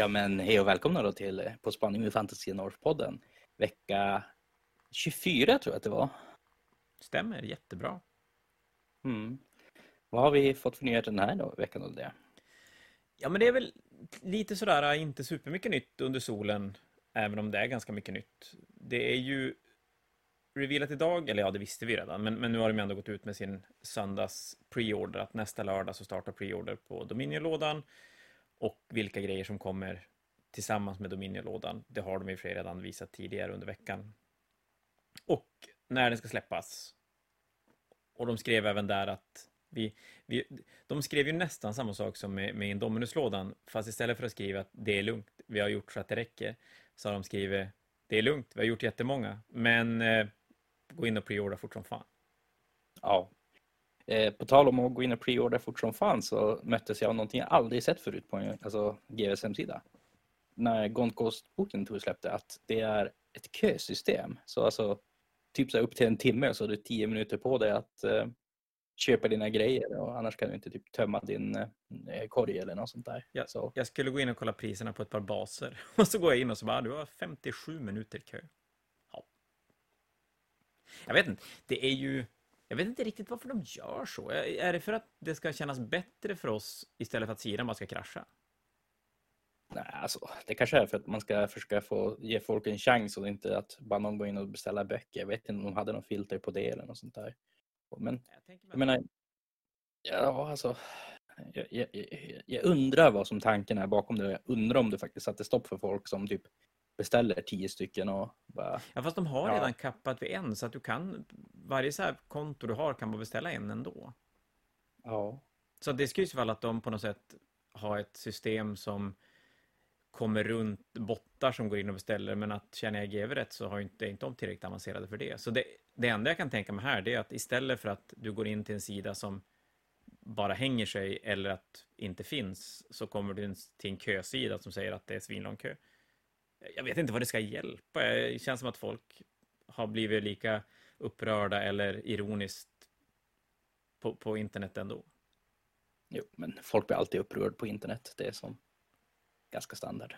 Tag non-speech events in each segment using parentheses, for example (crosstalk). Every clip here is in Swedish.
Ja men hej och välkomna då till eh, På spaning med Fantasy North-podden. Vecka 24 tror jag att det var. Stämmer, jättebra. Mm. Vad har vi fått för nyheter den här då, veckan? Och det? Ja, men det är väl lite sådär, inte supermycket nytt under solen, även om det är ganska mycket nytt. Det är ju revealat idag, eller ja, det visste vi redan, men, men nu har de ändå gått ut med sin söndags preorder, att nästa lördag så startar preorder på Dominion-lådan och vilka grejer som kommer tillsammans med Dominion-lådan. Det har de i och för sig redan visat tidigare under veckan. Och när den ska släppas. Och de skrev även där att vi, vi, de skrev ju nästan samma sak som med, med Indominus-lådan, fast istället för att skriva att det är lugnt, vi har gjort så att det räcker, så har de skrivit det är lugnt, vi har gjort jättemånga, men eh, gå in och preordra fort som fan. Ja. Eh, på tal om att gå in och preordra fort som fan så möttes jag av någonting jag aldrig sett förut på en alltså, GVs hemsida. När Gone Ghost-boken tog släppte att det är ett kösystem. Så alltså typ så upp till en timme så har du tio minuter på dig att eh, köpa dina grejer och annars kan du inte typ tömma din eh, korg eller något sånt där. Ja, så. Jag skulle gå in och kolla priserna på ett par baser (laughs) och så går jag in och så bara, du har 57 minuter kö. Ja. Jag vet inte, det är ju, jag vet inte riktigt varför de gör så. Är det för att det ska kännas bättre för oss istället för att sidan bara ska krascha? Nej, alltså, det kanske är för att man ska försöka få ge folk en chans och inte att bara någon går in och beställer böcker. Jag vet inte om de hade någon filter på det eller något sånt där. Men jag, jag menar, ja alltså, jag, jag, jag, undrar vad som tanken är bakom det. Jag undrar om det faktiskt satte stopp för folk som typ beställer tio stycken och bara... Ja, fast de har ja. redan kappat vid en så att du kan, varje så här konto du har kan bara beställa en ändå. Ja. Så det ju vara att de på något sätt har ett system som kommer runt bottar som går in och beställer, men att känner jag GV rätt så har inte, inte de tillräckligt avancerade för det. Så det, det enda jag kan tänka mig här, det är att istället för att du går in till en sida som bara hänger sig eller att inte finns, så kommer du till en kösida som säger att det är svinlång kö. Jag vet inte vad det ska hjälpa. Det känns som att folk har blivit lika upprörda eller ironiskt på, på internet ändå. Jo, men folk blir alltid upprörd på internet. Det är som ganska standard.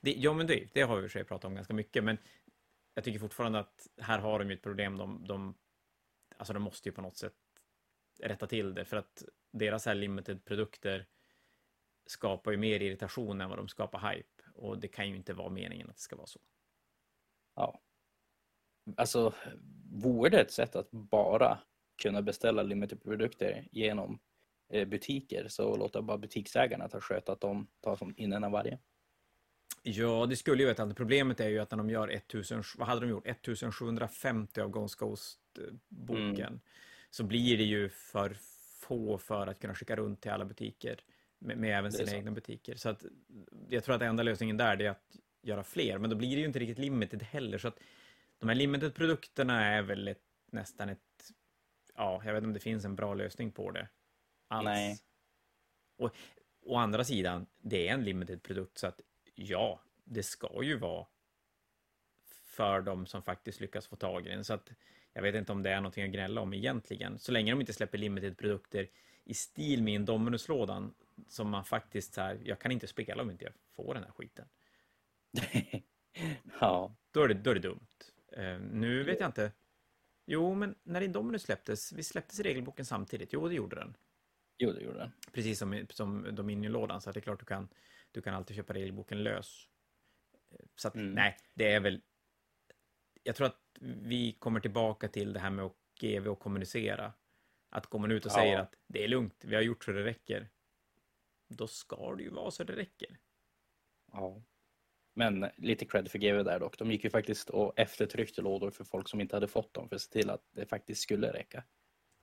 Det, ja, men det, det har vi i och för sig pratat om ganska mycket, men jag tycker fortfarande att här har de ju ett problem. De, de, alltså de måste ju på något sätt rätta till det, för att deras här limited-produkter skapar ju mer irritation än vad de skapar hype. Och det kan ju inte vara meningen att det ska vara så. Ja. Alltså, vore det ett sätt att bara kunna beställa limited-produkter genom Eh, butiker så låta bara butiksägarna ta sköta att de tar som in en av varje. Ja, det skulle ju vara ett Problemet är ju att när de gör 1000, vad hade de gjort? 1750 av Ghost Ghost-boken. Mm. Så blir det ju för få för att kunna skicka runt till alla butiker. Med, med även sina egna butiker. Så att jag tror att enda lösningen där är att göra fler. Men då blir det ju inte riktigt limited heller. Så att de här limited-produkterna är väl ett, nästan ett... Ja, jag vet inte om det finns en bra lösning på det alls. Nej. Och å andra sidan, det är en limited produkt så att ja, det ska ju vara för de som faktiskt lyckas få tag i den. Så att jag vet inte om det är någonting att gnälla om egentligen. Så länge de inte släpper limited produkter i stil med Indominus-lådan som man faktiskt så här, jag kan inte spela om inte jag får den här skiten. (laughs) ja. Då är det, då är det dumt. Uh, nu vet jag inte. Jo, men när Indominus släpptes, vi släpptes regelboken samtidigt. Jo, det gjorde den. Jo, det gjorde den. Precis som, som Dominion-lådan, så det är klart du kan, du kan alltid köpa regelboken lös. Så att, mm. nej, det är väl... Jag tror att vi kommer tillbaka till det här med att GV och kommunicera. Att går man ut och ja. säger att det är lugnt, vi har gjort så det räcker. Då ska det ju vara så det räcker. Ja. Men lite cred för GV där dock. De gick ju faktiskt och eftertryckte lådor för folk som inte hade fått dem för att se till att det faktiskt skulle räcka.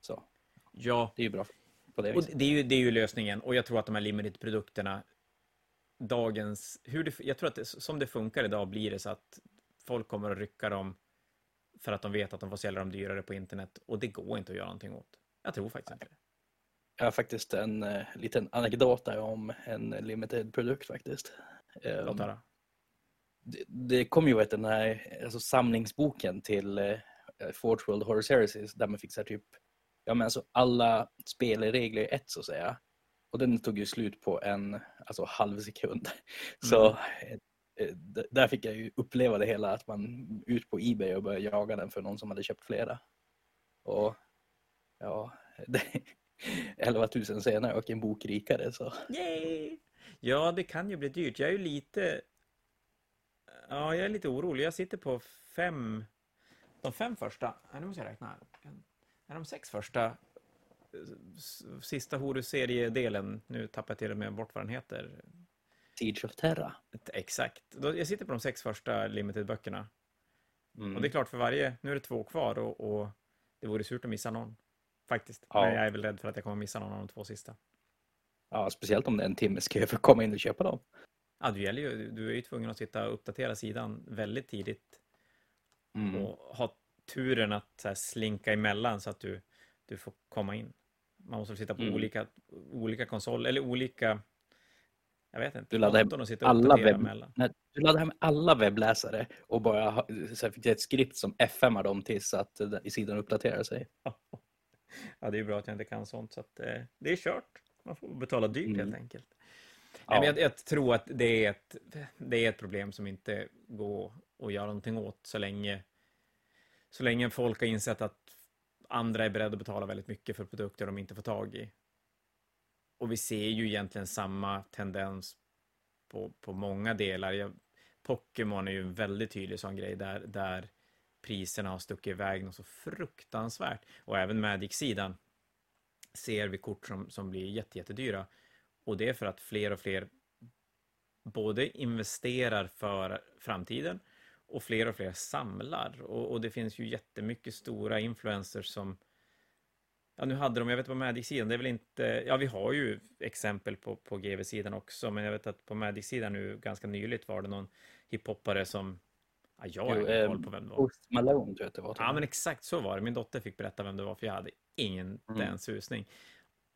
Så. Ja. Det är ju bra på det viset. Och det, är ju, det är ju lösningen och jag tror att de här limited-produkterna dagens, hur det, jag tror att det, som det funkar idag blir det så att folk kommer att rycka dem för att de vet att de får sälja dem dyrare på internet och det går inte att göra någonting åt. Jag tror faktiskt inte det. Jag har faktiskt en uh, liten anekdot där om en limited produkt faktiskt. Um, Låt höra. Det, det kom ju den här alltså, samlingsboken till uh, Forge World Horror Series där man här, typ ja, men alltså alla spelregler i ett så att säga. Och den tog ju slut på en alltså, halv sekund. (laughs) Så Mm. eh, där fick jag ju uppleva det hela, att man ut på Ebay och började jaga den för någon som hade köpt flera. Och ja, (laughs) det, 11 000 senare och en bok rikare så. Yay! Ja, det kan ju bli dyrt. Jag är ju lite... Ja, jag är lite orolig. Jag sitter på fem... De fem första... Nu måste jag räkna här. Är de sex första sista Horus-seriedelen, nu tappar jag till och med bort vad den heter. Siege of Terra. Exakt. Jag sitter på de sex första limited-böckerna. Mm. Och det är klart, för varje... Nu är det två kvar och, och det vore surt att missa någon. Faktiskt. Ja. Men jag är väl rädd för att jag kommer missa någon av de två sista. Ja, speciellt om det är en timmes kö för att komma in och köpa dem. Ja, du, gäller ju, du är ju tvungen att sitta och uppdatera sidan väldigt tidigt Mm. och ha turen att här, slinka emellan så att du, du får komma in. Man måste sitta på Mm. olika, olika konsoler, eller olika, jag vet inte, Du laddar hem alla webb-. Nej, du laddar hem alla webbläsare och bara så här, fick ett skript som FM dem tills att eh, sidan uppdaterar sig. Ja, det är bra att jag inte kan sånt, så att eh, det är kört. Man får betala dyrt Mm. helt enkelt. Ja. Nej, men jag, jag tror att det är, ett, det är ett problem som inte går att göra någonting åt så länge, så länge folk har insett att andra är beredda att betala väldigt mycket för produkter de inte får tag i. Och vi ser ju egentligen samma tendens på, på många delar. Jag, Pokémon är ju en väldigt tydlig sån grej där, där priserna har stuckit iväg något så fruktansvärt. Och även Magic-sidan ser vi kort som, som blir jätte, jättedyra. Och det är för att fler och fler både investerar för framtiden och fler och fler samlar. Och, och det finns ju jättemycket stora influencers som Ja, nu hade de, jag vet på Magic-sidan, det är väl inte, ja vi har ju exempel på, på GV-sidan också, men jag vet att på Magic-sidan nu ganska nyligt var det någon hiphoppare som, ja jag har ingen eh, koll på vem det var. Post Malone tror jag att det var. Ja, men exakt så var det. Min dotter fick berätta vem det var, för jag hade ingen Mm. en susning.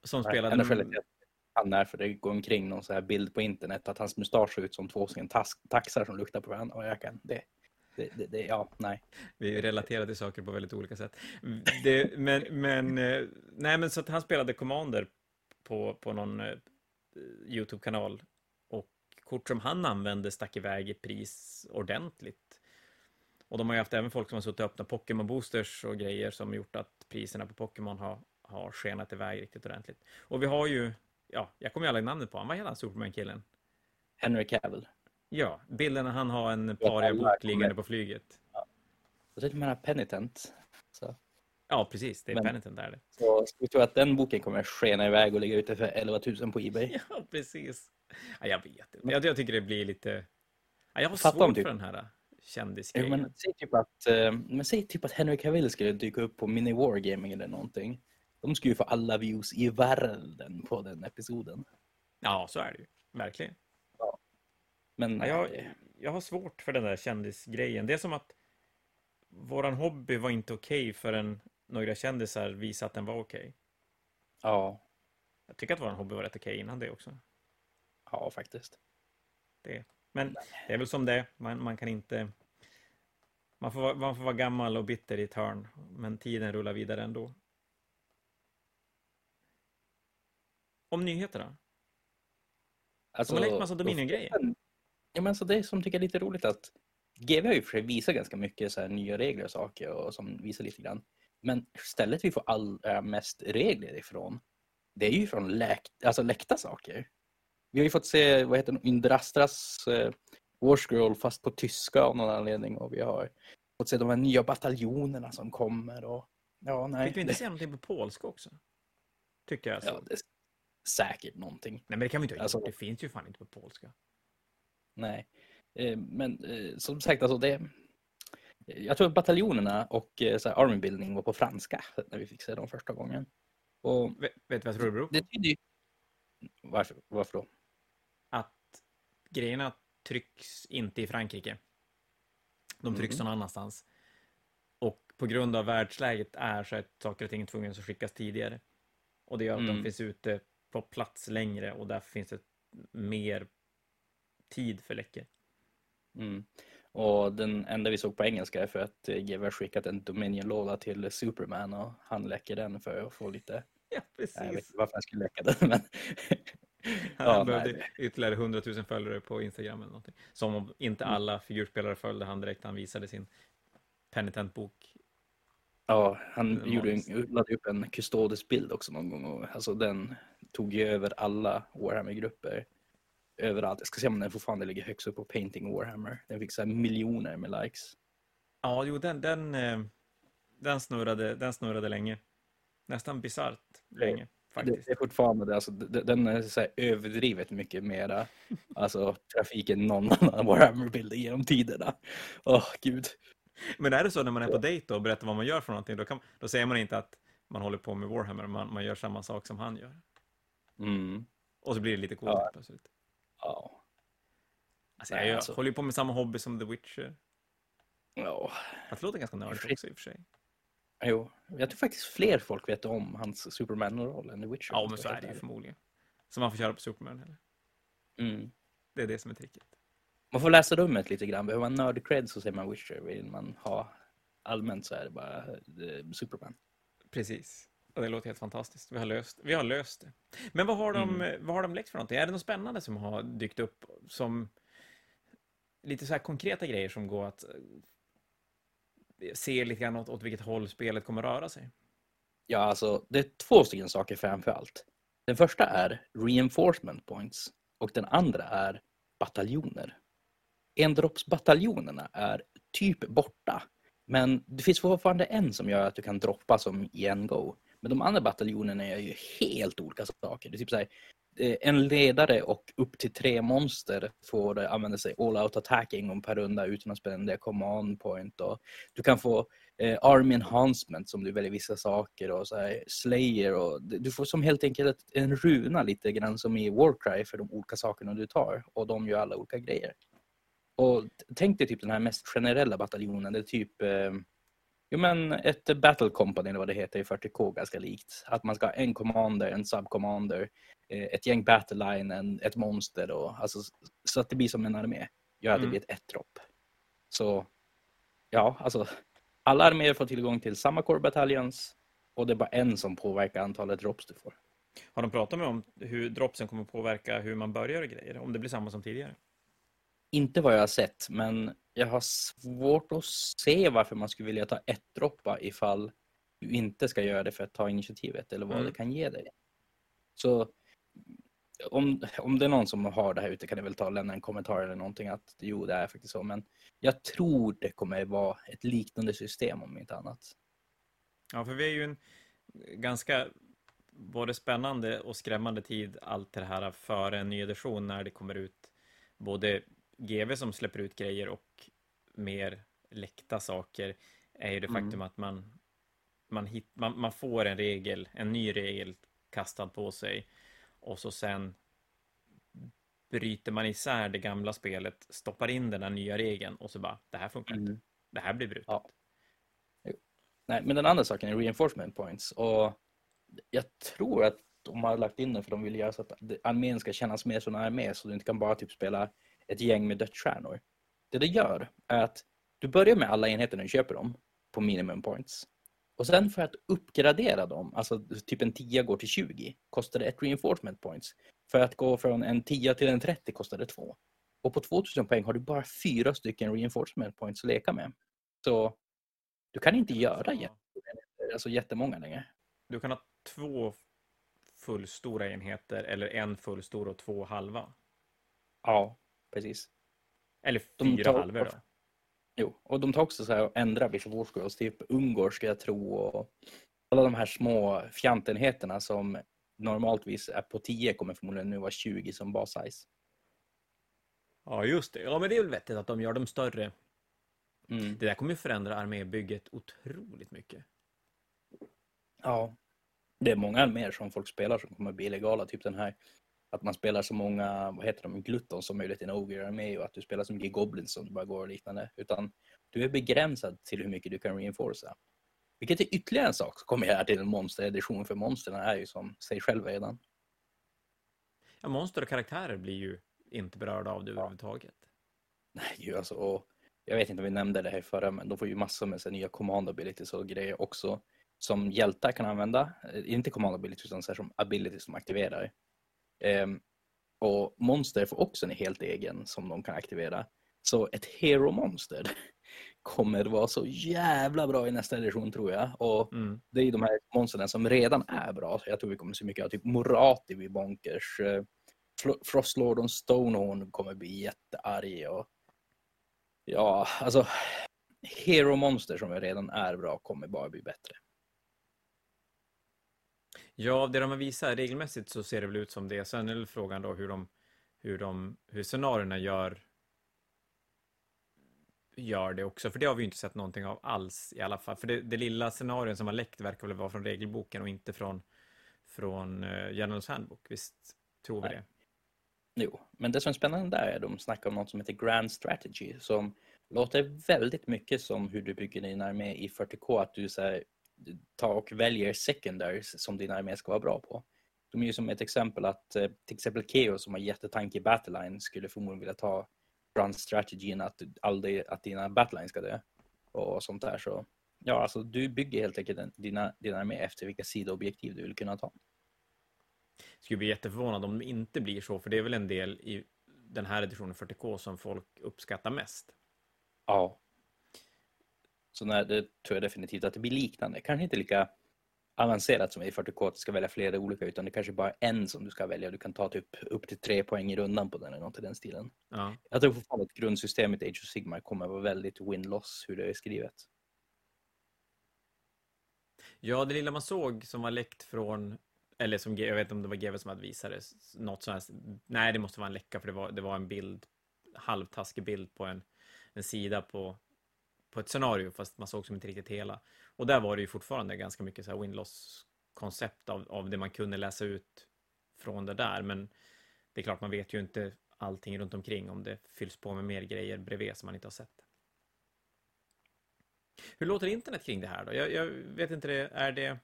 Som Nej, spelade... enda skälet till att han är för det går omkring någon så här bild på internet att hans mustasch ser ut som två stycken taxar som luktar på varandra. Och jag kan, det, det, det, det, ja, nej. Vi relaterar till saker på väldigt olika sätt. Det, men, men, eh, nej, men så att han spelade Commander på, på någon eh, YouTube-kanal och kort som han använde stack iväg i pris ordentligt. Och de har ju haft även folk som har suttit och öppnat Pokémon-boosters och grejer som gjort att priserna på Pokémon har, har skenat iväg riktigt ordentligt. Och vi har ju, ja, jag kommer ju aldrig namnet på honom. Vad heter han, Superman-killen? Henry Cavill. Ja, bilden när han har en paria-bok liggande på flyget. Och så är det med Penitent. Så, Ja, precis. Det är Men- Penitent där. så ska vi tro att den boken kommer skena iväg och ligga ute för 11 000 på Ebay. (laughs) Ja, precis. Ja, jag vet inte. Jag, jag tycker det blir lite... Ja, jag har Fattar svårt typ- för den här Jo, kändisgrejen. men, säg typ att, eh, men säg typ att Henry Cavill skulle dyka upp på Mini Wargaming eller någonting. De skulle ju få alla views i världen på den episoden. Ja, så är det ju. Verkligen. Men Ja, jag, jag har svårt för den där kändisgrejen. Det är som att våran hobby var inte okej förrän några kändisar visade att den var okej. ja, Jag tycker att våran hobby var rätt okej innan det också. ja, faktiskt. Det. Men det är väl som det är. man, man kan inte... Man får, vara- man får vara gammal och bitter i ett hörn, men tiden rullar vidare ändå. Om nyheterna. Alltså, De har läckt massa Dominion-grejer. Ja, men alltså, det som tycker jag är lite roligt att GW har ju för sig visat ganska mycket så här nya regler och saker och som visar lite grann. Men stället vi får allra äh, mest regler ifrån, det är ju från läkt, alltså läckta saker. Vi har ju fått se, vad heter Indrastras eh, Warscroll fast på tyska av någon anledning och vi har fått se de här nya bataljonerna som kommer och ja, nej. Fick vi inte se någonting på polska också? Tycker jag. Så. ja, säkert någonting. Nej, men det kan vi inte ha Alltså- gjort. Det finns ju fan inte på polska. Nej, eh, men eh, som sagt, alltså det... Jag tror att bataljonerna och eh, så army building var på franska när vi fick se dem första gången. Och Vet, vet du vad jag tror det beror på? det tyder ju... Varför, varför då? Grejerna trycks inte i Frankrike. De trycks Mhm. någon annanstans. Och på grund av världsläget är så att saker och ting tvungna att skickas tidigare. Och det gör att de Mm. finns ute på plats längre och därför finns det mer tid för läckor. Mm. Och den enda vi såg på engelska är för att eh, GW har skickat en Dominion-låda till Superman och han läcker den för att få lite (laughs) Ja, precis. Jag vet inte varför jag skulle leka den, (laughs) men... Han (laughs) Ja, behövde nej. ytterligare 100 000 följare på Instagram eller någonting. Som om inte Mm. alla figurspelare följde han direkt han visade sin Penitent-bok. Ja, han gjorde en, laddade upp en Custodes-bild också någon gång. Och, alltså den tog ju över alla Warhammer-grupper. Överallt. Jag ska se om den fortfarande ligger högst upp på Painting Warhammer. Den fick så här miljoner med likes. Ja, jo, den, den, eh, den, snurrade, den snurrade länge. Nästan bisarrt länge, faktiskt. det är fortfarande det. Alltså, den är så här överdrivet mycket mera alltså, trafik än någon annan Warhammer-bild genom tiderna. Åh, gud. Men är det så när man är på dejt och berättar vad man gör för någonting, då, kan, då säger man inte att man håller på med Warhammer, man, man gör samma sak som han gör. Mm. Och så blir det lite coolt Ja. plötsligt. Ja. Alltså, Nej, jag alltså- håller ju på med samma hobby som The Witcher. ja. Att det låter ganska nördigt också i och för sig. Jo, jag tror faktiskt fler folk vet om hans Superman-roll än The Witcher. Ja, men så är det ju förmodligen. Så man får köra på Superman heller. Mm. Det är det som är tricket. Man får läsa rummet lite grann. Behöver man nörd-cred så säger man Witcher. Vill man ha allmänt så är det bara eh, Superman. Precis. Och det låter helt fantastiskt. Vi har löst, vi har löst det. Men vad har, de, vad har de läckt för någonting? Är det något spännande som har dykt upp som lite så här konkreta grejer som går att ser lite grann åt, åt vilket håll spelet kommer röra sig? Ja, alltså det är två stycken saker framför allt. Den första är reinforcement points och den andra är bataljoner. Endroppsbataljonerna är typ borta, men det finns fortfarande en som gör att du kan droppa som i en go. Men de andra bataljonerna är ju helt olika saker. Det är typ så här, Eh, en ledare och upp till tre monster får eh, använda sig all out attack en gång per runda utan att spendera command point. Och du kan få eh, army enhancement som du väljer vissa saker och så här, slayer och du får som helt enkelt en runa lite grann som i Warcry för de olika sakerna du tar och de gör alla olika grejer. Och tänk dig typ den här mest generella bataljonen, det är typ eh, Jo men ett battle company eller vad det heter i 40K ganska likt. Att man ska ha en commander, en subcommander, eh, ett gäng battle line, en, ett monster och alltså så att det blir som en armé. Gör att det Mm. blir ett ett dropp. Så ja, alltså alla arméer får tillgång till samma core battalions och det är bara en som påverkar antalet drops du får. Har de pratat med om hur dropsen kommer påverka hur man börjar och grejer? Om det blir samma som tidigare? Inte vad jag har sett, men jag har svårt att se varför man skulle vilja ta ett droppa ifall du inte ska göra det för att ta initiativet eller vad Mm. det kan ge dig. Så om, om det är någon som har det här ute kan ni väl ta och lämna en kommentar eller någonting att jo, det är faktiskt så. Men jag tror det kommer vara ett liknande system om inte annat. Ja, för vi är ju en ganska både spännande och skrämmande tid, allt det här före en ny edition när det kommer ut både GV som släpper ut grejer och mer läckta saker är ju det Mm. faktum att man, man, hit, man, man får en regel, en ny regel kastad på sig och så sen bryter man isär det gamla spelet, stoppar in den här nya regeln och så bara, det här funkar inte. Det här blir brutet. Ja. Nej, men den andra saken är reinforcement points. Och jag tror att de har lagt in det för de vill göra så att armén ska kännas mer som en armé så du inte kan bara typ spela ett gäng med dödsstjärnor. Det det gör är att du börjar med alla enheter när du köper dem på minimum points. Och sen för att uppgradera dem, alltså typ en 10 går till 20, kostar det ett reinforcement points. För att gå från en 10 till en 30 kostar det två. Och på 2000 poäng har du bara fyra stycken reinforcement points att leka med. Så du kan inte göra alltså jättemånga längre. Du kan ha två fullstora enheter eller en fullstor och två halva. Ja, precis. Eller De fyra halvor då. Jo, och de tar också så här och ändrar vissa Warscrolls, typ Ungor ska jag tro och alla de här små fjantenheterna som normaltvis är på 10 kommer förmodligen nu vara 20 som bas-size. Ja, just det. Ja, men det är väl vettigt att de gör dem större. Mm. Det där kommer ju förändra armébygget otroligt mycket. Ja, det är många mer som folk spelar som kommer bli illegala, typ den här att man spelar så många, vad heter de, glutton som möjligt i en ogre-armé och att du spelar så mycket goblins som du bara går och liknande. Utan du är begränsad till hur mycket du kan reinforca. Vilket är ytterligare en sak som kommer här till en monsteredition, för monstren är ju som sig själva redan. Ja, monster och karaktärer blir ju inte berörda av det överhuvudtaget. Nej, ju alltså, och jag vet inte om vi nämnde det här förra, men de får ju massor med så nya command abilities och grejer också. som hjältar kan använda. Eh, inte command abilities utan så som abilities som aktiverar. Um, och monster får också en helt egen som de kan aktivera. Så ett hero monster (laughs) kommer vara så jävla bra i nästa edition tror jag. Och mm. det är de här monstren som redan är bra. Jag tror vi kommer se mycket av typ Morati vid Bonkers. Eh, Frostlord och Stonehorn kommer bli jättearg. Och... Ja, alltså Hero Monster som redan är bra kommer bara bli bättre. Ja, det de visar regelmässigt så ser det väl ut som det. Sen är frågan då hur de, hur de, hur scenarierna gör gör det också, för det har vi ju inte sett någonting av alls i alla fall. För det, det lilla scenarion som har läckt verkar väl vara från regelboken och inte från, från uh, Generals Handbook, visst tror vi Nej. det? Jo, men det som är spännande där är att de snackar om något som heter Grand Strategy som låter väldigt mycket som hur du bygger din armé i 40K, att du så här, tar och väljer secondaries som din armé ska vara bra på. De är ju som ett exempel att eh, till exempel Keo som har jättetank i Battleline skulle förmodligen vilja ta Grand Strategyn att, aldrig, att dina Battleline ska dö och sånt där. Så ja, alltså du bygger helt enkelt dina, dina armé efter vilka sidoobjektiv du vill kunna ta. Skulle bli jätteförvånad om det inte blir så, för det är väl en del i den här editionen 40K som folk uppskattar mest. Ja. Så nej, det tror jag definitivt att det blir liknande. Kanske inte lika avancerat som i 40K, att du ska välja flera olika, utan det kanske bara är en som du ska välja. Du kan ta typ upp till tre poäng i rundan på den eller något i den stilen. Ja. Jag tror fortfarande att grundsystemet i Age of Sigmar kommer att vara väldigt win-loss hur det är skrivet. Ja, det lilla man såg som var läckt från eller som, jag vet inte om det var GW som hade visat det, något sånt här, nej det måste vara en läcka för det var, det var en bild, halvtaskig bild på en, en sida på, på ett scenario, fast man såg som inte riktigt hela. Och där var det ju fortfarande ganska mycket så här win-loss koncept av, av det man kunde läsa ut från det där, men det är klart man vet ju inte allting runt omkring om det fylls på med mer grejer bredvid som man inte har sett. Hur låter internet kring det här då? Jag, jag vet inte, det, är det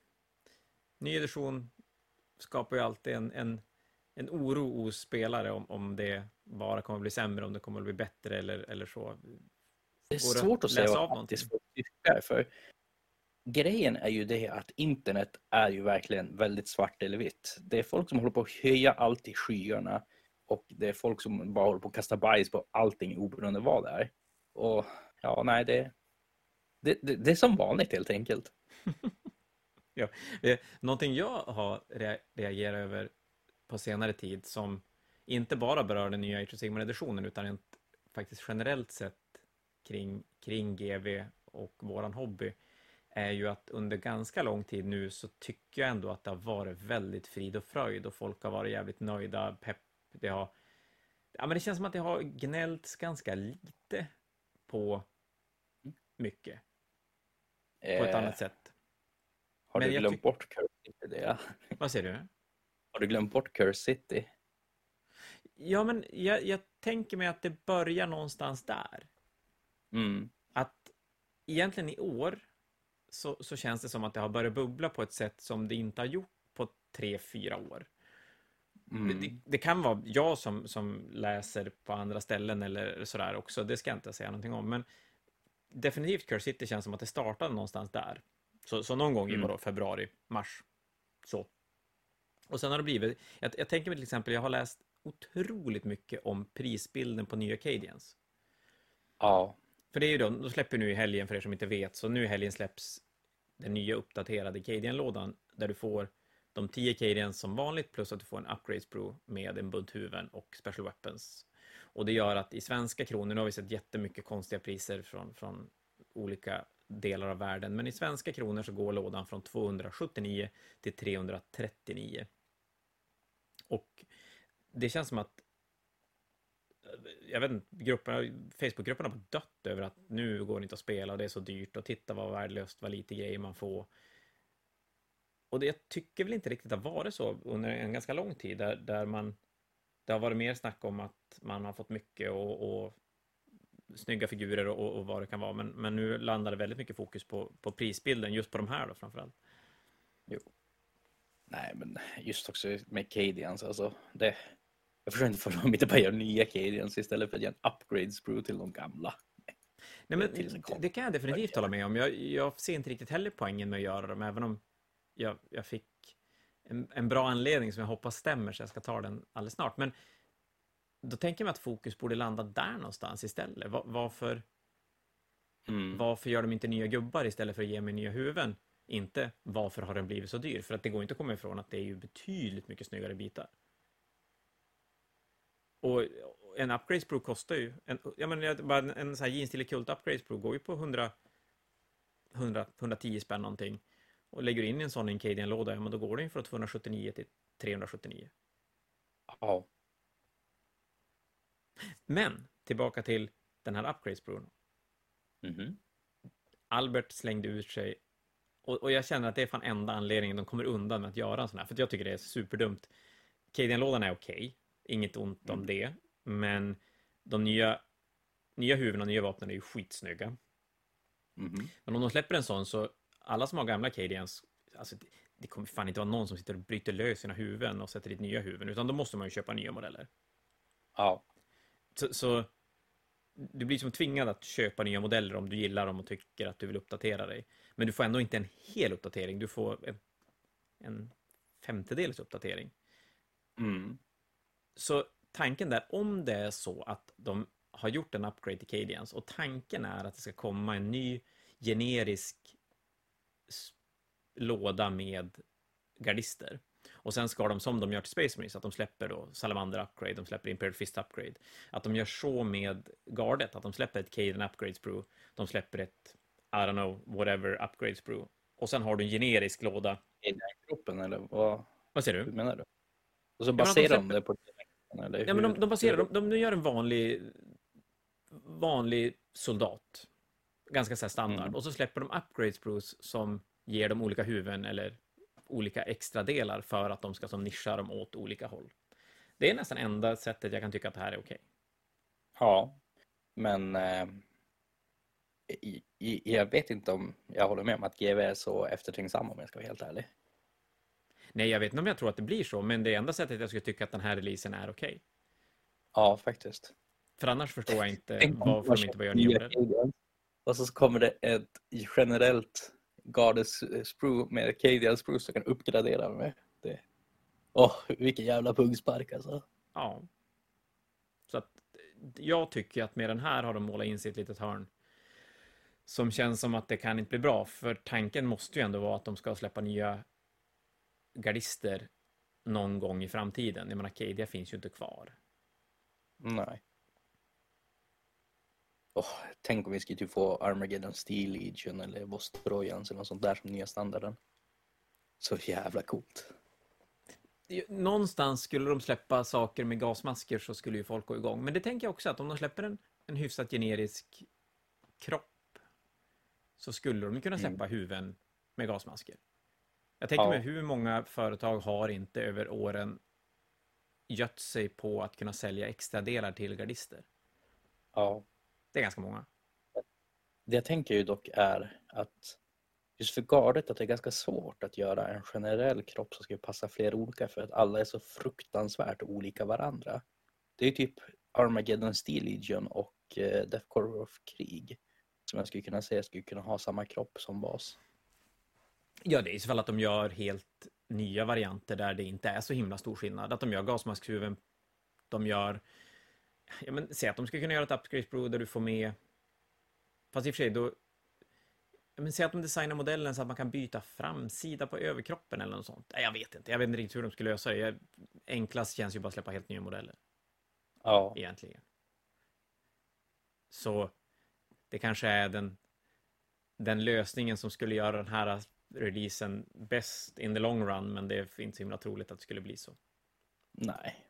ny edition skapar ju alltid en, en, en oro hos spelare om, om det bara kommer att bli sämre, om det kommer att bli bättre eller, eller så. Det är svårt att säga vad tycker, för grejen är ju det att internet är ju verkligen väldigt svart eller vitt. Det är folk som håller på att höja allt i skyarna och det är folk som bara håller på att kasta bajs på allting oberoende vad det är. Och ja, nej, det, det, det, det är som vanligt helt enkelt. (laughs) ja. Eh, någonting jag har reagerat över på senare tid som inte bara berör den nya Age of Sigmar-editionen utan rent faktiskt generellt sett kring, kring GV och våran hobby är ju att under ganska lång tid nu så tycker jag ändå att det har varit väldigt frid och fröjd och folk har varit jävligt nöjda, pepp. Det har... Ja, men det känns som att det har gnällts ganska lite på mycket. På ett eh, annat sätt. Har Men du glömt bort Curse City? Det? Vad säger du? Har du glömt bort Curse City? Ja, men jag, jag tänker mig att det börjar någonstans där. Mm. Att egentligen i år så, så känns det som att det har börjat bubbla på ett sätt som det inte har gjort på tre, fyra år. Mm. Det, det, kan vara jag som, som läser på andra ställen eller sådär också, det ska jag inte säga någonting om. Men definitivt Curse City känns som att det startade någonstans där. Så, så någon gång i mm. februari, mars. Så. Och sen har det blivit, jag, jag tänker mig till exempel, jag har läst otroligt mycket om prisbilden på nya Cadians. Ja. För det är ju då, då släpper nu i helgen för er som inte vet, så nu i helgen släpps den nya uppdaterade Cadian-lådan där du får de 10 Cadians som vanligt plus att du får en upgrade pro med en bunt huvuden och special weapons. Och det gör att i svenska kronor, nu har vi sett jättemycket konstiga priser från, från olika delar av världen. Men i svenska kronor så går lådan från 279 till 339. Och det känns som att jag vet inte, grupperna, Facebookgrupperna har dött över att nu går det inte att spela och det är så dyrt och titta vad värdelöst, vad lite grejer man får. Och det, jag tycker väl inte riktigt att det har varit så under en ganska lång tid där, där man det har varit mer snack om att man har fått mycket och, och snygga figurer och, och, vad det kan vara. Men, men nu landar det väldigt mycket fokus på, på prisbilden, just på de här då framförallt. Jo. Nej, men just också med Cadians, alltså det... Jag förstår inte varför de inte bara gör nya Cadians istället för att göra en upgrade sprue till de gamla. Nej, men kom. det kan jag definitivt hålla med om. Jag, jag ser inte riktigt heller poängen med att göra dem, även om jag, jag fick en, en bra anledning som jag hoppas stämmer, så jag ska ta den alldeles snart. Men då tänker jag mig att fokus borde landa där någonstans istället. Va- varför, Mm. varför gör de inte nya gubbar istället för att ge mig nya huvuden? Inte varför har den blivit så dyr? För att det går inte att komma ifrån att det är ju betydligt mycket snyggare bitar. Och en Upgrades Pro kostar ju, en, jag menar, bara en, en sån här jeans till Kult Upgrades Pro går ju på 100, 100 110 spänn någonting. Och lägger du in en sån i en Cadian-låda, ja men då går den ju från 279 till 379. Ja. Men, tillbaka till den här Upgrades Pro. Mhm. Albert slängde ut sig och, och jag känner att det är fan enda anledningen de kommer undan med att göra en sån här, för jag tycker det är superdumt. Cadian-lådan är okej, inget ont om Mm. det, men de nya, nya huvudena och nya vapnen är ju skitsnygga. Mhm. Men om de släpper en sån så, alla som har gamla Cadians, alltså det, det kommer fan inte vara någon som sitter och bryter lös sina huvuden och sätter dit nya huvuden, utan då måste man ju köpa nya modeller. Ja. Så, så du blir som tvingad att köpa nya modeller om du gillar dem och tycker att du vill uppdatera dig. Men du får ändå inte en hel uppdatering, du får en, en femtedels uppdatering. Mm. Så tanken där, om det är så att de har gjort en upgrade till Cadians och tanken är att det ska komma en ny generisk låda med gardister. Och sen ska de, som de gör till Space Marines, att de släpper då Salamander Upgrade, de släpper Imperial Fist Upgrade. Att de gör så med gardet, att de släpper ett Cadian Upgrades Brew, de släpper ett, I don't know, whatever Upgrades Brew. Och sen har du en generisk låda. I den gruppen eller vad, Vad säger hur du? menar du? Och så de baserar de släpper- det på den eller Ja, men de, hur- de baserar, hur- de, de, gör en vanlig, vanlig soldat. Ganska så standard. Mm. Och så släpper de upgrades brews som ger dem olika huvuden eller olika extra delar för att de ska som nischa dem åt olika håll. Det är nästan enda sättet jag kan tycka att det här är okej. Ja, men eh, jag vet inte om jag håller med om att GV är så eftertänksam om jag ska vara helt ärlig. Nej, jag vet inte om jag tror att det blir så, men det enda sättet jag skulle tycka att den här releasen är okej. Ja, faktiskt. För annars förstår jag inte varför de inte bara gör nya modeller. Och så kommer det ett generellt Gardes sprue med Cadian sprue som kan uppgradera med det. Åh, vilken jävla pungspark alltså. Ja. Så att jag tycker att med den här har de målat in ett litet hörn. Som känns som att det kan inte bli bra, för tanken måste ju ändå vara att de ska släppa nya gardister någon gång i framtiden. Jag menar, Cadia finns ju inte kvar. Nej. Åh, tänk om vi skulle typ få Armageddon Steel Legion eller Vostrojans eller något sånt där som nya standarden. Så jävla coolt. Någonstans skulle de släppa saker med gasmasker så skulle ju folk gå igång. Men det tänker jag också att om de släpper en, en hyfsat generisk kropp så skulle de kunna släppa huvuden med gasmasker. Jag tänker Ja. mig hur många företag har inte över åren gött sig på att kunna sälja extra delar till gardister. Ja. Det är ganska många. Det jag tänker ju dock är att just för gardet att det är ganska svårt att göra en generell kropp som ska passa fler olika för att alla är så fruktansvärt olika varandra. Det är ju typ Armageddon Steel Legion och eh, Death Corps of Krig som jag skulle kunna säga skulle kunna ha samma kropp som bas. Ja, det är i så fall att de gör helt nya varianter där det inte är så himla stor skillnad. Att de gör gasmaskhuvuden, de gör... Ja, men säg att de ska kunna göra ett upgrade brew där du får med... Fast i och för sig då... Ja, men säg att de designar modellen så att man kan byta framsida på överkroppen eller något sånt. Nej, jag vet inte. Jag vet inte riktigt hur de skulle lösa det. Enklast känns ju bara att släppa helt nya modeller, Ja, egentligen. Så det kanske är den, den lösningen som skulle göra den här releasen bäst in the long run, men det är inte så himla troligt att det skulle bli så. nej.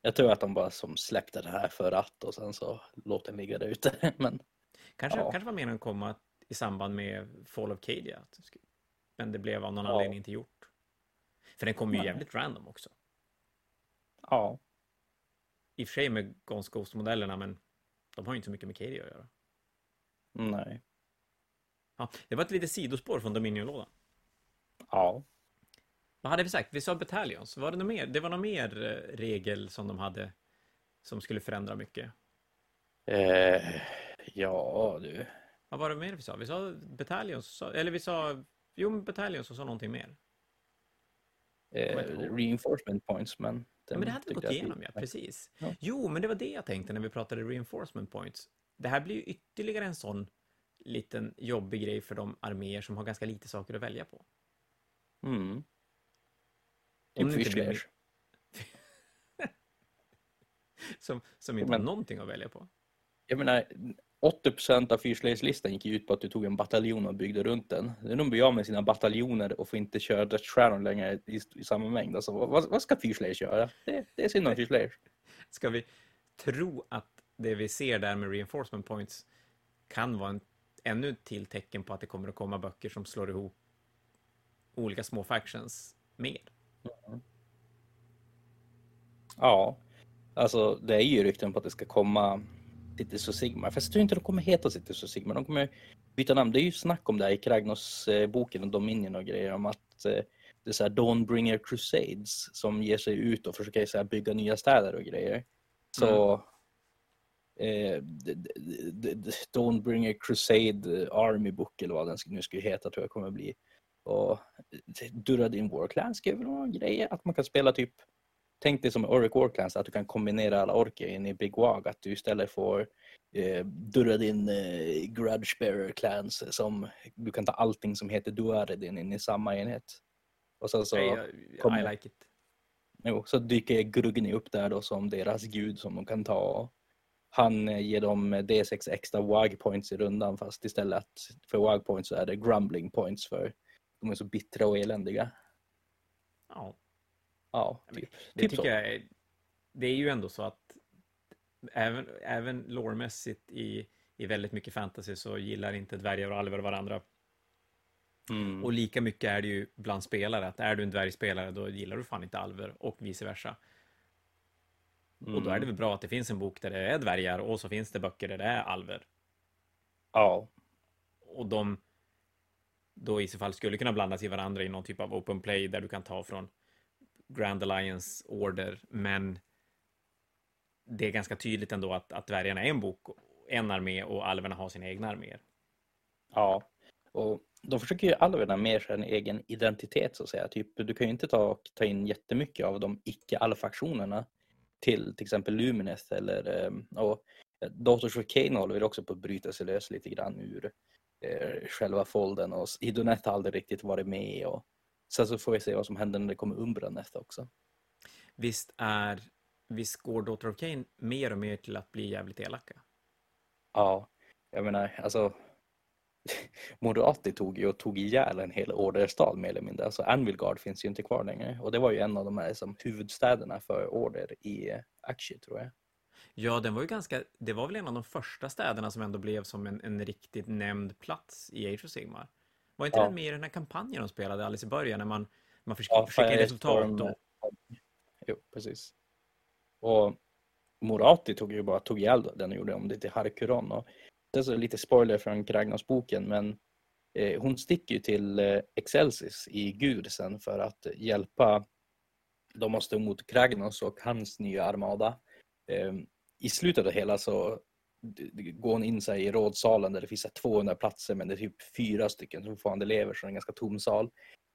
Jag tror att de bara som släppte det här för att och sen så låt den ligga där ute. (laughs) Men Kanske, Ja. kanske var meningen att komma i samband med Fall of Cadia. Men det blev av någon Ja. anledning inte gjort. För den kom ju Nej. jävligt random också. ja, I och för sig med Ghost Ghost-modellerna, men de har ju inte så mycket med Cadia att göra. nej. Ja, det var ett litet sidospår från Dominion-lådan. Ja, Vad hade vi sagt? Vi sa Battalions. Var det något mer? Det var någon mer eh, regel som de hade som skulle förändra mycket. Eh, Ja, du. Vad var det mer vi sa? Vi sa Battalions, eller vi sa, jo, Battalions och så någonting mer. Eh, reinforcement points, men... Ja, men det hade vi gått igenom, ja, precis. Ja. Jo, men det var det jag tänkte när vi pratade reinforcement points. Det här blir ju ytterligare en sån liten jobbig grej för de arméer som har ganska lite saker att välja på. Mm. Om typ inte blir... (laughs) som, som inte men, har någonting att välja på. Jag menar, 80% av fyrslagslistan gick ut på att du tog en bataljon och byggde runt den. Nu blir av med sina bataljoner och får inte köra Sharon längre i, i, samma mängd. Alltså, vad, vad ska fyrslags göra? Det, det är synd om fyrslags. Ska vi tro att det vi ser där med reinforcement points kan vara en ännu till tecken på att det kommer att komma böcker som slår ihop olika små factions mer? Mm. Ja, alltså det är ju rykten på att det ska komma Cities och Sigmar. Fast jag tror inte de kommer heta Cities och Sigmar. De kommer byta namn. Det är ju snack om det här i Kragnos-boken och Dominion och grejer om att eh, det är så här Dawnbringer Crusades som ger sig ut och försöker så bygga nya städer och grejer. Så mm. Eh, Dawnbringer Crusade Army Book eller vad den nu skulle heta tror jag kommer bli. Och Duradin Warclan skrev några grejer att man kan spela typ tänk dig som Oric Warclans att du kan kombinera alla orker in i Big Wag. Att du istället får eh, Duradin eh, Grudge Bearer Clans som du kan ta allting som heter Duradin in i samma enhet. Och sen så... I, kommer, I like it. Jo, så dyker Grugni upp där då som deras gud som de kan ta. Han eh, ger dem D6 extra WAG points i rundan fast istället för WAG points så är det grumbling points för de är så bittra och eländiga. Ja. Ja, typ. Det typ tycker så. jag är, det är ju ändå så att även, även lårmässigt i, i väldigt mycket fantasy så gillar inte dvärgar och alver varandra. Mm. Och lika mycket är det ju bland spelare, att är du en dvärgspelare då gillar du fan inte alver och vice versa. Mm. Och då är det mm. väl bra att det finns en bok där det är dvärgar och så finns det böcker där det är alver. Ja. Och de då i så fall skulle kunna blandas i varandra i någon typ av open play där du kan ta från Grand Alliance Order, men det är ganska tydligt ändå att, att dvärgarna är en bok, en armé och alverna har sina egna arméer. Ja, och de försöker ju alverna mer en egen identitet så att säga. Typ, du kan ju inte ta, ta in jättemycket av de icke-alfaktionerna till till exempel Lumineth eller och Daughters of Kane håller väl också på att bryta sig lös lite grann ur eh, själva folden och Idonet har aldrig riktigt varit med och Sen så får vi se vad som händer när det kommer Umbra nästa också. Visst är, visst går Daughter of Cain mer och mer till att bli jävligt elaka? Ja, jag menar alltså (laughs) Moderati tog ju och tog ihjäl en hel orderstad mer eller mindre. Alltså Anvilgard finns ju inte kvar längre och det var ju en av de här som huvudstäderna för order i Akshi tror jag. Ja, den var ju ganska, det var väl en av de första städerna som ändå blev som en, en riktigt nämnd plats i Age of Sigmar. Var inte ja. den med i den här kampanjen de spelade alldeles i början när man, man fick ja, skicka resultat? Och... Jo, precis. Och Morati tog ju bara tog ihjäl den och gjorde om det till Harkuron. Och det är lite spoiler från Kragnos-boken men eh, hon sticker ju till eh, Excelsis i Gud sen för att hjälpa de måste mot Kragnos och hans nya armada. Ehm, I slutet av det hela så går hon in sig i rådsalen där det finns 200 platser men det är typ fyra stycken som fortfarande lever så det är en ganska tom sal.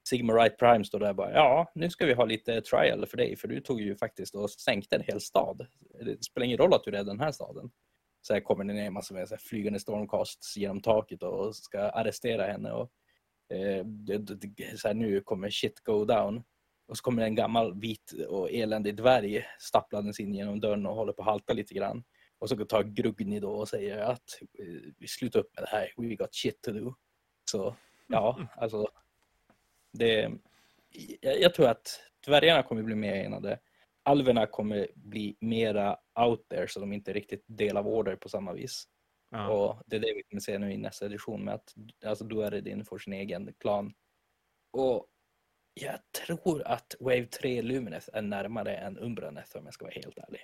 Sigma Right Prime står där och bara ja, nu ska vi ha lite trial för dig för du tog ju faktiskt och sänkte en hel stad. Det spelar ingen roll att du räddade den här staden. Så här kommer det ner massa med så här flygande stormcasts genom taket och ska arrestera henne. Och, eh, det, det, så här, nu kommer shit go down. Och så kommer en gammal vit och eländig dvärg stapplandes in genom dörren och håller på att halta lite grann. Och så tar Grugni då och säger att eh, vi slutar upp med det här, we got shit to do. Så ja, alltså. Det, jag tror att dvärgarna kommer bli mer enade. Alverna kommer bli mera out there så de inte riktigt del av order på samma vis. Ja. Och det är det vi kommer se nu i nästa edition med att alltså, då är det din får sin egen klan. Och jag tror att Wave 3 Lumineth är närmare än Umbraneth om jag ska vara helt ärlig.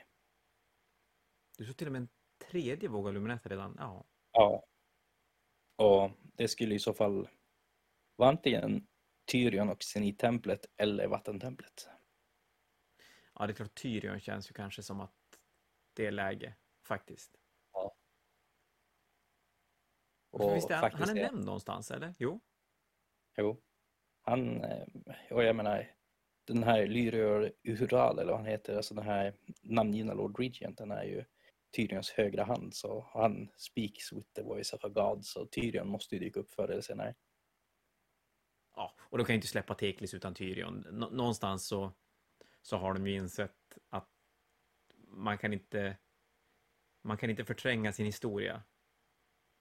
Du såg till och med en tredje våg av Luminetta redan? Ja. Ja. Och det skulle i så fall vara antingen Tyrion och Zenit-templet eller Vattentemplet. Ja, det är klart Tyrion känns ju kanske som att det är läge, faktiskt. Ja. Och Visst är han, han är nämnd någonstans, eller? Jo. Jo. Han, eh, och jag menar, den här Lyrior Ural, eller vad han heter, alltså den här namngivna Lord Regent, den är ju Tyrions högra hand, så han speaks with the voice of a god, så Tyrion måste ju dyka upp förr eller senare. Ja, och de kan ju inte släppa Teklis utan Tyrion. Nå någonstans så, så har de ju insett att man kan inte man kan inte förtränga sin historia.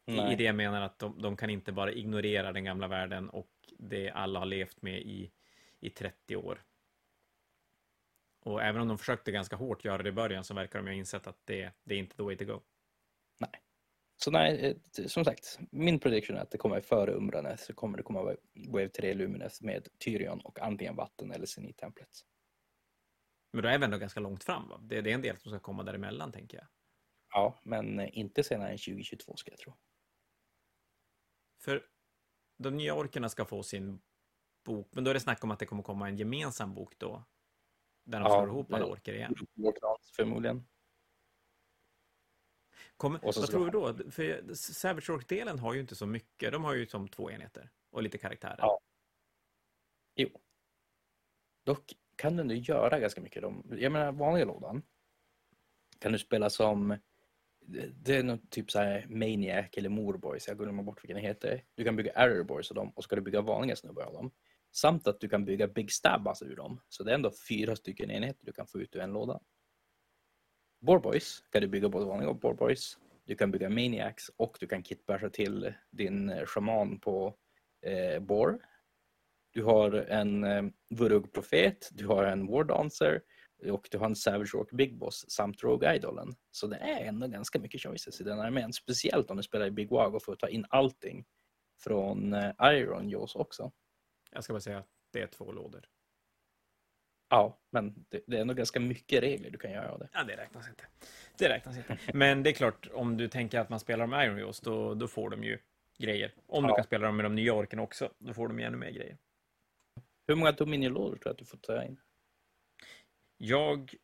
Nej. I det jag menar att de, de, kan inte bara ignorera den gamla världen och det alla har levt med i, i 30 år. Och även om de försökte ganska hårt göra det i början så verkar de ha insett att det, det är inte the way to go. Nej. Så nej, eh, som sagt, min prediction är att det kommer före Umbranes så kommer det komma Wave 3 Lumines med Tyrion och antingen vatten eller Zenit-templet. Men då är vi ändå ganska långt fram va? Det, det är en del som ska komma däremellan tänker jag. Ja, men inte senare än 2022 ska jag tro. För de nya orkerna ska få sin bok, men då är det snack om att det kommer komma en gemensam bok då? Där de ja, slår ihop alla orker igen? Förmodligen. Kommer, vad tror du då? För Savage Ork-delen har ju inte så mycket. De har ju som två enheter och lite karaktärer. Ja. Jo. Dock kan du ändå göra ganska mycket. De, jag menar vanliga lådan kan du spela som det är något typ så här Maniac eller Morboys, jag glömmer bort vilken det heter. Du kan bygga Errorboys av dem och ska du bygga vanliga snubbar av dem. Samt att du kan bygga Big Stabbas ur dem. Så det är ändå fyra stycken enheter du kan få ut ur en låda. Borboys kan du bygga både vanliga och Borboys. Du kan bygga Maniacs och du kan kitbasha till din shaman på eh, Bor. Du har en eh, Vurug Profet, du har en War Dancer, och du har en Savage Rock Big Boss samt Rogue Idolen. Så det är ändå ganska mycket choices i den armén. Speciellt om du spelar i Big Wag och får ta in allting från eh, Iron Jaws också. Jag ska bara säga att det är två lådor. Ja, men det, det är ändå ganska mycket regler du kan göra av det. Ja, det räknas inte. Det räknas inte. Men det är klart, om du tänker att man spelar med Iron Jaws, då, då får de ju grejer. Om ja. du kan spela dem med de nya orken också, då får de ju ännu mer grejer. Hur många Dominion-lådor tror du att du får ta in? Jag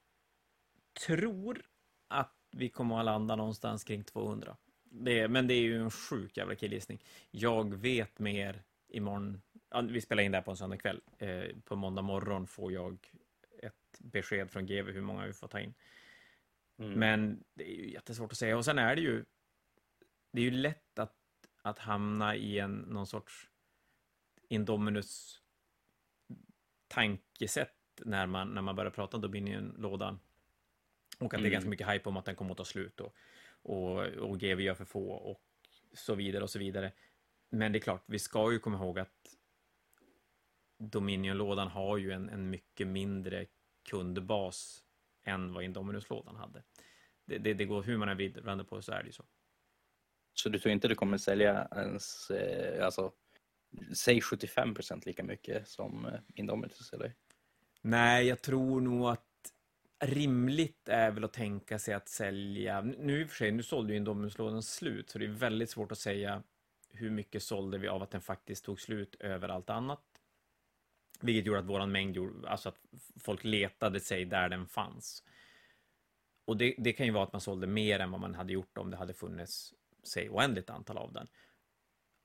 tror att vi kommer att landa någonstans kring 200. Det, men det är ju en sjuk jävla killgissning. Jag vet mer imorgon. Ja, vi spelar in det här på en söndag kväll. Eh, på måndag morgon får jag ett besked från GV hur många vi får ta in. Mm. Men det är ju jättesvårt att säga. Och sen är det ju det är ju lätt att, att hamna i en någon sorts Indominus tankesätt när man, när man börjar prata om Dominion-lådan. Och att mm. det är ganska mm. mycket hype om att den kommer att ta slut och, och, och GV gör för få och så vidare och så vidare. Men det är klart, vi ska ju komma ihåg att Dominion-lådan har ju en, en mycket mindre kundbas än vad Indominus-lådan hade. Det, det, det, går hur man än vänder på så är det ju så. Så du tror inte det kommer sälja ens, eh, alltså, säg 75 procent lika mycket som eh, Indomitus, eller? Nej, jag tror nog att rimligt är väl att tänka sig att sälja, nu i och för sig, nu sålde ju Indominus-lådan slut, så det är väldigt svårt att säga hur mycket sålde vi av att den faktiskt tog slut över allt annat. Vilket gjorde att våran mängd gjorde, alltså att folk letade sig där den fanns. Och det, det kan ju vara att man sålde mer än vad man hade gjort om det hade funnits, säg, oändligt antal av den.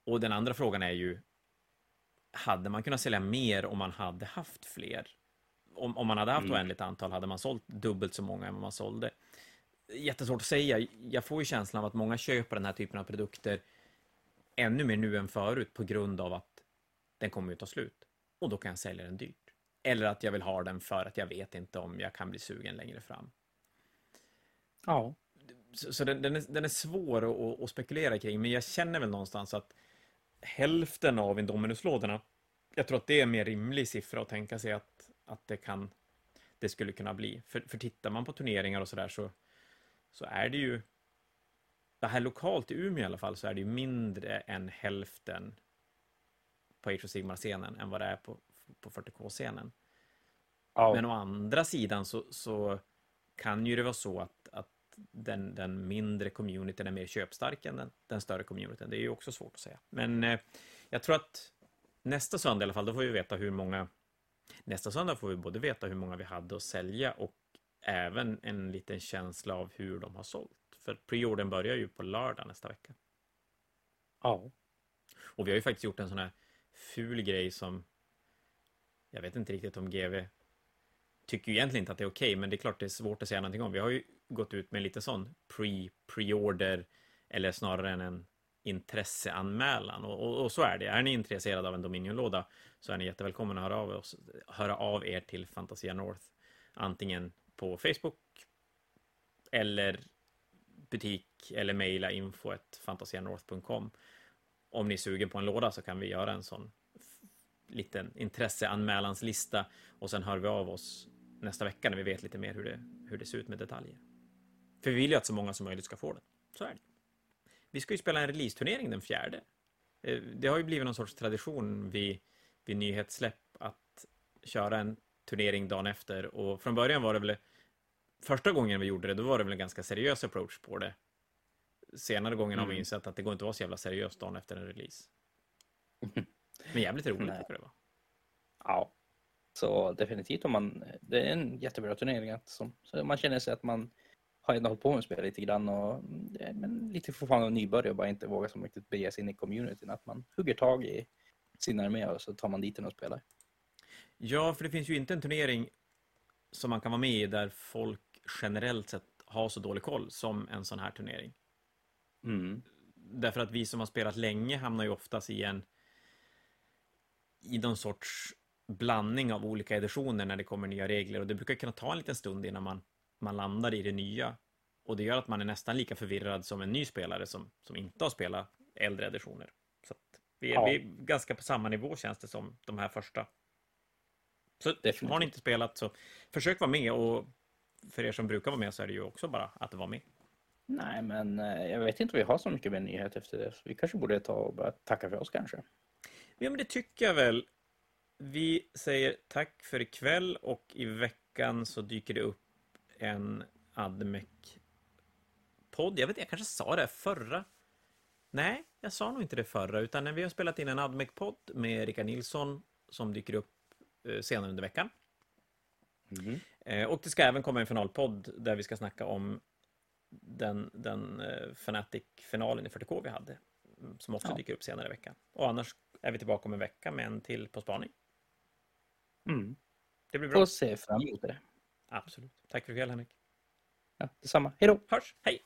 Och den andra frågan är ju, hade man kunnat sälja mer om man hade haft fler? om, om man hade haft mm. oändligt antal hade man sålt dubbelt så många än vad man sålde. Jättesvårt att säga. Jag får ju känslan av att många köper den här typen av produkter ännu mer nu än förut på grund av att den kommer ju ta slut. Och då kan jag sälja den dyrt. Eller att jag vill ha den för att jag vet inte om jag kan bli sugen längre fram. Ja. Så, så den, den, är, den är svår att, att, spekulera kring, men jag känner väl någonstans att hälften av Indominus-lådorna, jag tror att det är en mer rimlig siffra att tänka sig att att det kan det skulle kunna bli. För, för tittar man på turneringar och sådär så, så är det ju det här lokalt i Umeå i alla fall så är det ju mindre än hälften på Age of Sigmar-scenen än vad det är på, på 40K-scenen. Ja. Men å andra sidan så, så kan ju det vara så att den, den mindre communityn är mer köpstark än den, den större communityn. Det är ju också svårt att säga. Men eh, jag tror att nästa söndag i alla fall, då får vi veta hur många Nästa söndag får vi både veta hur många vi hade att sälja och även en liten känsla av hur de har sålt. För preordern börjar ju på lördag nästa vecka. Ja. Och vi har ju faktiskt gjort en sån här ful grej som jag vet inte riktigt om GV tycker ju egentligen inte att det är okej, men det är klart det är svårt att säga någonting om. Vi har ju gått ut med lite sån pre, pre-order eller snarare än en intresseanmälan och, och, och, så är det. Är ni intresserade av en Dominion-låda så är ni jättevälkomna att höra av, oss, höra av er till Fantasia North antingen på Facebook eller butik eller mejla info.fantasia.north.com. om ni är sugen på en låda så kan vi göra en sån liten intresseanmälanslista och sen hör vi av oss nästa vecka när vi vet lite mer hur det, hur det ser ut med detaljer. För vi vill ju att så många som möjligt ska få den. Så är det. Vi ska ju spela en releaseturnering den fjärde. Eh, det har ju blivit någon sorts tradition vid, vid nyhetssläpp att köra en turnering dagen efter och från början var det väl första gången vi gjorde det, då var det väl en ganska seriös approach på det. Senare gången mm. har vi insett att det går inte att vara så jävla seriöst dagen efter en release. (laughs) Men jävligt roligt tycker jag det var. Ja, så definitivt om man, det är en jättebra turnering som, så man känner sig att man har ändå hållit på med spel lite grann och men lite fortfarande nybörjare och bara inte vågar så mycket bege sig in i communityn. Att man hugger tag i sin armé och så tar man dit den och spelar. Ja, för det finns ju inte en turnering som man kan vara med i där folk generellt sett har så dålig koll som en sån här turnering. Mm. Därför att vi som har spelat länge hamnar ju oftast i en i någon sorts blandning av olika editioner när det kommer nya regler och det brukar kunna ta en liten stund innan man, man landar i det nya. Och det gör att man är nästan lika förvirrad som en ny spelare som, som inte har spelat äldre editioner. Så vi, är, ja. vi är ganska på samma nivå känns det som, de här första. Så Definitivt. har ni inte spelat så försök vara med och för er som brukar vara med så är det ju också bara att vara med. Nej, men eh, jag vet inte om vi har så mycket mer nyhet efter det. Så vi kanske borde ta och bara tacka för oss kanske. Ja, men det tycker jag väl. Vi säger tack för ikväll och i veckan så dyker det upp en Admec-podd. Jag vet jag kanske sa det förra. Nej, jag sa nog inte det förra, utan när vi har spelat in en Admec-podd med Rickard Nilsson som dyker upp eh, senare under veckan. Mm. Och det ska även komma en finalpodd där vi ska snacka om den, den uh, Fnatic-finalen i 40K vi hade. Mm, som också ja. dyker upp senare i veckan. Och annars är vi tillbaka om en vecka med en till På spaning. Mm. Det blir bra. Får se fram emot det. Absolut. Tack för ikväll Henrik. Ja, detsamma. Hej då. Hörs. Hej.